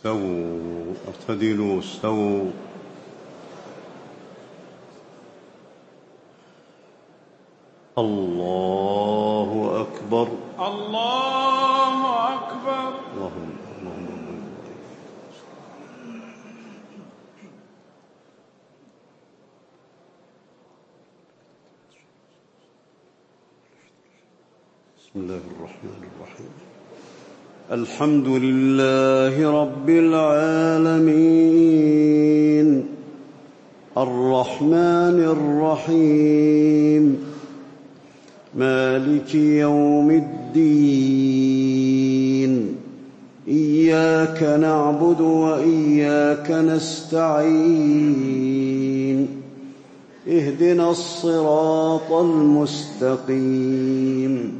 استووا اعتدلوا استووا. الله أكبر. الله أكبر. اللهم اللهم. بسم الله الرحمن الرحيم. الحمد لله رب العالمين. الرحمن الرحيم. مالك يوم الدين. إياك نعبد وإياك نستعين. اهدنا الصراط المستقيم.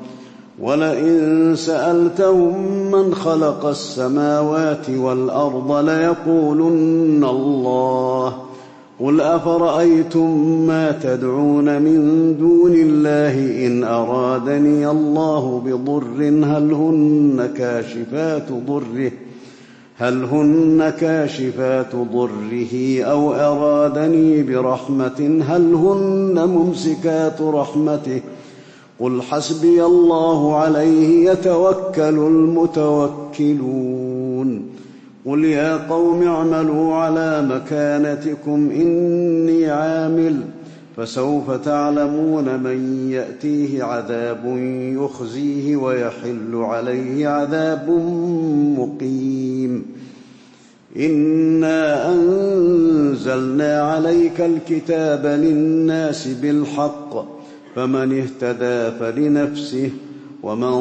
ولئن سألتهم من خلق السماوات والأرض ليقولن الله. قل أفرأيتم ما تدعون من دون الله إن أرادني الله بضر هل هن كاشفات ضره؟ هل هن كاشفات ضره أو أرادني برحمة؟ هل هن ممسكات رحمته؟ قل حسبي الله عليه يتوكل المتوكلون. قل يا قوم اعملوا على مكانتكم إني عامل فسوف تعلمون من يأتيه عذاب يخزيه ويحل عليه عذاب مقيم. إنا أنزلنا عليك الكتاب للناس بالحق فمن اهتدى فلنفسه ومن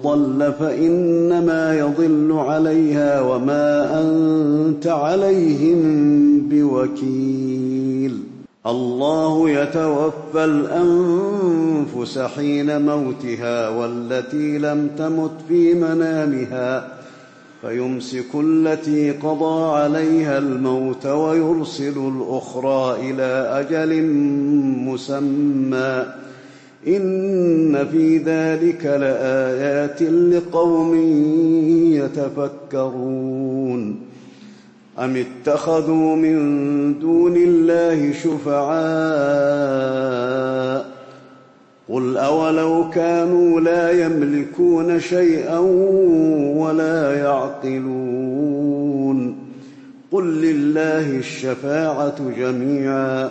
ضل فإنما يضل عليها وما أنت عليهم بوكيل. الله يتوفى الأنفس حين موتها والتي لم تمت في منامها فيمسك التي قضى عليها الموت ويرسل الأخرى إلى أجل مسمى. إن في ذلك لآيات لقوم يتفكرون. أم اتخذوا من دون الله شفعاء؟ قل أولو كانوا لا يملكون شيئا ولا يعقلون. قل لله الشفاعة جميعا.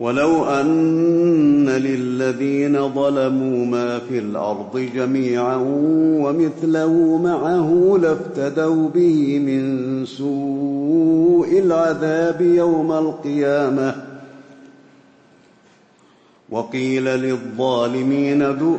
ولو أن للذين ظلموا ما في الأرض جميعا ومثله معه لافتدوا به من سوء العذاب يوم القيامة. وقيل للظالمين ذو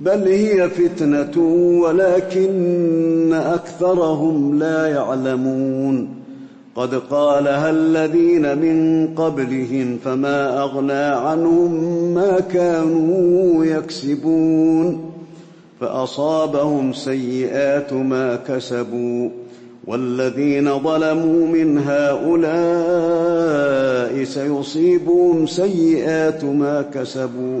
بل هي فتنة ولكن أكثرهم لا يعلمون. قد قالها الذين من قبلهم فما أغنى عنهم ما كانوا يكسبون. فأصابهم سيئات ما كسبوا. والذين ظلموا من هؤلاء سيصيبهم سيئات ما كسبوا.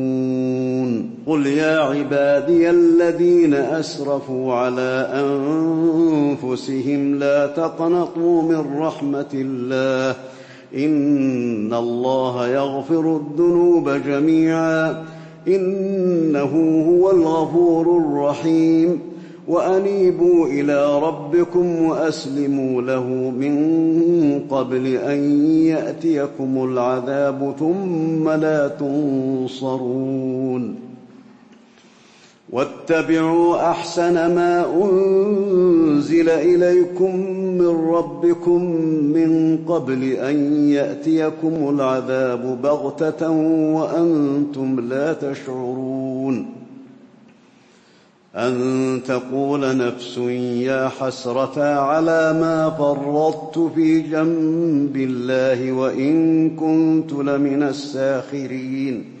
قل يا عبادي الذين اسرفوا على انفسهم لا تقنطوا من رحمه الله ان الله يغفر الذنوب جميعا انه هو الغفور الرحيم وانيبوا إلى ربكم واسلموا له من قبل ان ياتيكم العذاب ثم لا تنصرون واتبعوا أحسن ما أنزل إليكم من ربكم من قبل أن يأتيكم العذاب بغتة وأنتم لا تشعرون أن تقول نفس يا حسرة على ما فرطت في جنب الله وإن كنت لمن الساخرين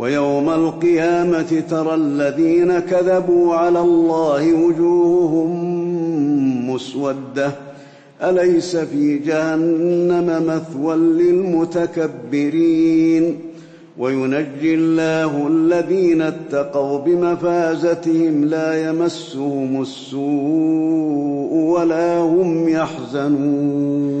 ويوم القيامة ترى الذين كذبوا على الله وجوههم مسودة. أليس في جهنم مثوى للمتكبرين؟ وينجي الله الذين اتقوا بمفازتهم لا يمسهم السوء ولا هم يحزنون.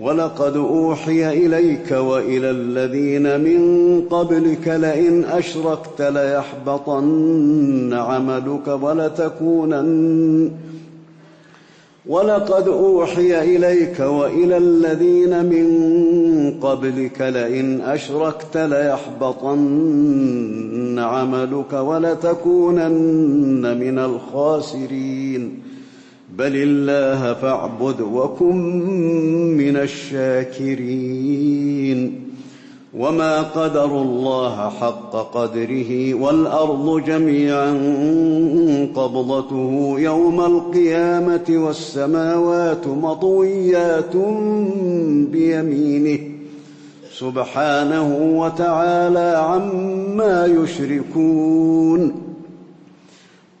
ولقد أوحي إليك وإلى الذين من قبلك لئن أشركت ليحبطن عملك ولتكونن. ولقد أوحي إليك وإلى الذين من قبلك لئن أشركت ليحبطن عملك ولتكونن من الخاسرين. بل الله فاعبد وكن من الشاكرين. وما قدروا الله حق قدره والأرض جميعا قبضته يوم القيامة والسماوات مطويات بيمينه. سبحانه وتعالى عما يشركون.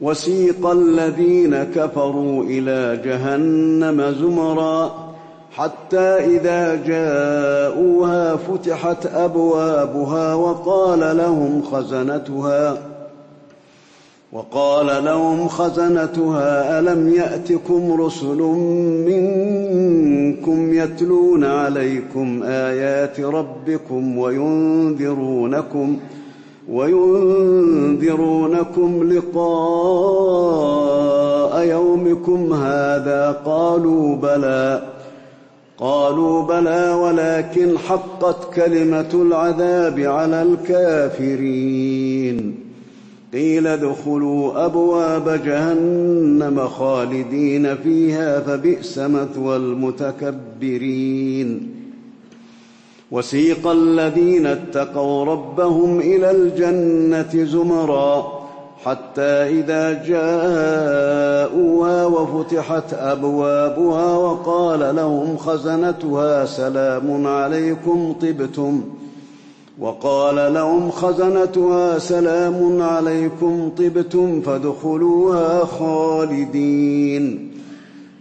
وسيق الذين كفروا إلى جهنم زمرا حتى إذا جاءوها فتحت أبوابها وقال لهم خزنتها وقال لهم خزنتها ألم يأتكم رسل منكم يتلون عليكم آيات ربكم وينذرونكم ۖ وينذرونكم لقاء يومكم هذا قالوا بلى قالوا بلى ولكن حقت كلمة العذاب على الكافرين. قيل ادخلوا أبواب جهنم خالدين فيها فبئس مثوى المتكبرين. وسيق الذين اتقوا ربهم إلى الجنة زمرا حتى إذا جاءوها وفتحت أبوابها وقال لهم خزنتها سلام عليكم طبتم وقال لهم خزنتها سلام عليكم طبتم فادخلوها خالدين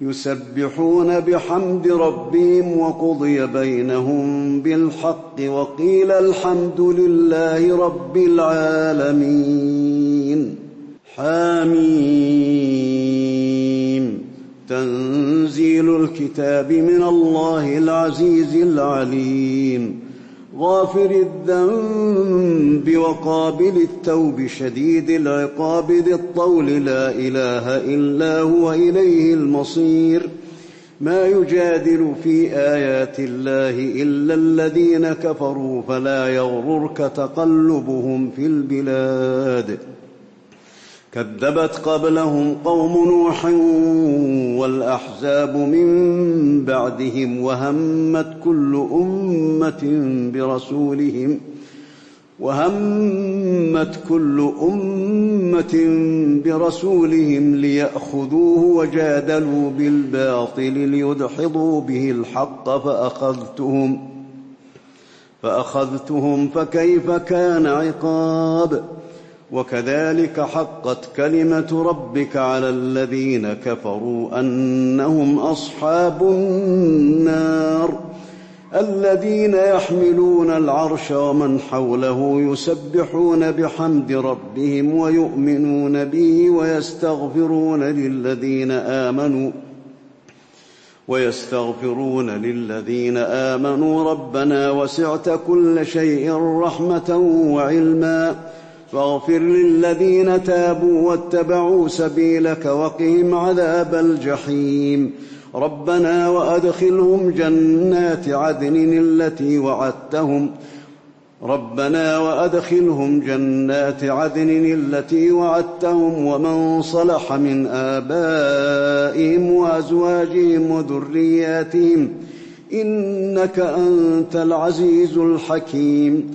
يسبحون بحمد ربهم وقضي بينهم بالحق وقيل الحمد لله رب العالمين. حاميم تنزيل الكتاب من الله العزيز العليم. غافر الذنب وقابل التوب شديد العقاب ذي الطول لا إله إلا هو إليه المصير. ما يجادل في آيات الله إلا الذين كفروا فلا يغررك تقلبهم في البلاد. كذبت قبلهم قوم نوح والأحزاب من بعدهم وهمت كل أمة برسولهم وهمت كل أمة برسولهم ليأخذوه وجادلوا بالباطل ليدحضوا به الحق فأخذتهم فأخذتهم فكيف كان عقاب وكذلك حقت كلمة ربك على الذين كفروا أنهم أصحاب النار الذين يحملون العرش ومن حوله يسبحون بحمد ربهم ويؤمنون به ويستغفرون للذين آمنوا ويستغفرون للذين آمنوا ربنا وسعت كل شيء رحمة وعلما فاغفر للذين تابوا واتبعوا سبيلك وقهم عذاب الجحيم. ربنا وأدخلهم جنات عدن التي وعدتهم. ربنا وأدخلهم جنات عدن التي وعدتهم ومن صلح من آبائهم وأزواجهم وذرياتهم. إنك أنت العزيز الحكيم.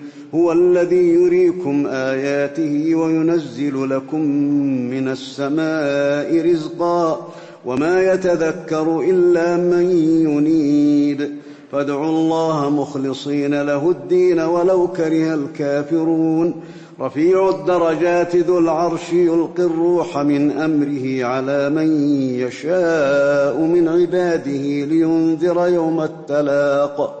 هو الذي يريكم آياته وينزل لكم من السماء رزقا وما يتذكر إلا من ينيب فادعوا الله مخلصين له الدين ولو كره الكافرون. رفيع الدرجات ذو العرش يلقي الروح من أمره على من يشاء من عباده لينذر يوم التلاق.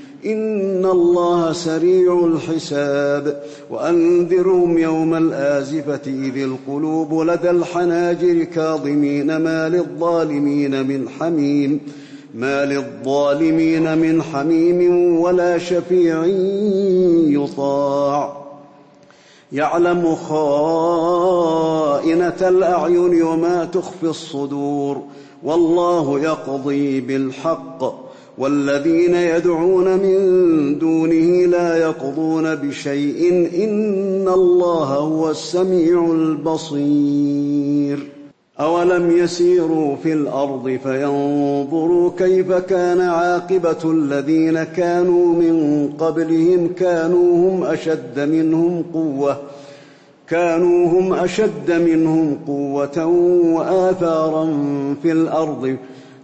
إن الله سريع الحساب. وأنذرهم يوم الآزفة إذ القلوب لدى الحناجر كاظمين. ما للظالمين من حميم. ما للظالمين من حميم ولا شفيع يطاع. يعلم خائنة الأعين وما تخفي الصدور. والله يقضي بالحق. والذين يدعون من دونه لا يقضون بشيء إن الله هو السميع البصير. أولم يسيروا في الأرض فينظروا كيف كان عاقبة الذين كانوا من قبلهم كانوا هم أشد منهم قوة كانوا هم أشد منهم قوة وآثارا في الأرض.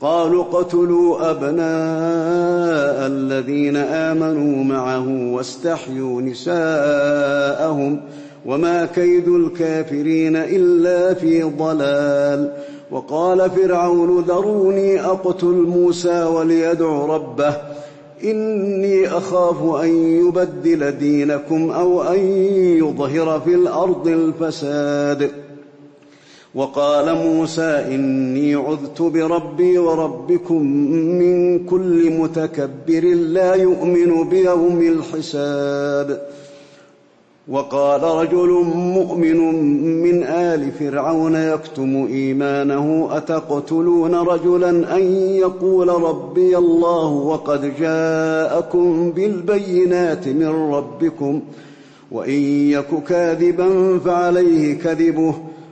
قالوا اقتلوا أبناء الذين آمنوا معه واستحيوا نساءهم وما كيد الكافرين إلا في ضلال. وقال فرعون ذروني أقتل موسى وليدع ربه إني أخاف أن يبدل دينكم أو أن يظهر في الأرض الفساد. وقال موسى إني عذت بربي وربكم من كل متكبر لا يؤمن بيوم الحساب. وقال رجل مؤمن من آل فرعون يكتم إيمانه أتقتلون رجلا أن يقول ربي الله وقد جاءكم بالبينات من ربكم وإن يك كاذبا فعليه كذبه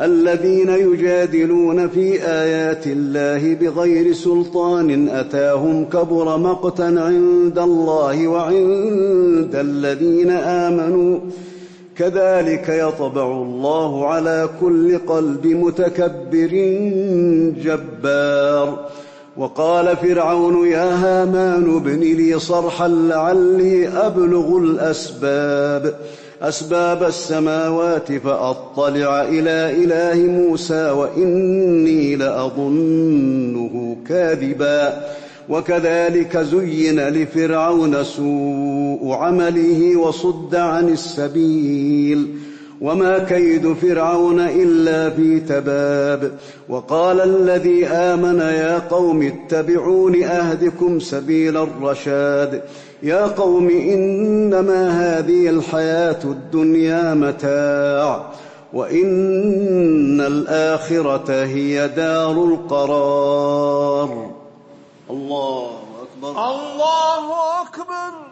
الذين يجادلون في آيات الله بغير سلطان أتاهم كبر مقتا عند الله وعند الذين آمنوا. كذلك يطبع الله على كل قلب متكبر جبار. وقال فرعون يا هامان ابن لي صرحا لعلي أبلغ الأسباب. أسباب السماوات فأطلع إلى إله موسى وإني لأظنه كاذبا. وكذلك زين لفرعون سوء عمله وصد عن السبيل. وما كيد فرعون إلا في تباب. وقال الذي آمن يا قوم اتبعون أهدكم سبيل الرشاد. يا قوم إنما هذه الحياة الدنيا متاع وإن الآخرة هي دار القرار. الله أكبر. الله أكبر.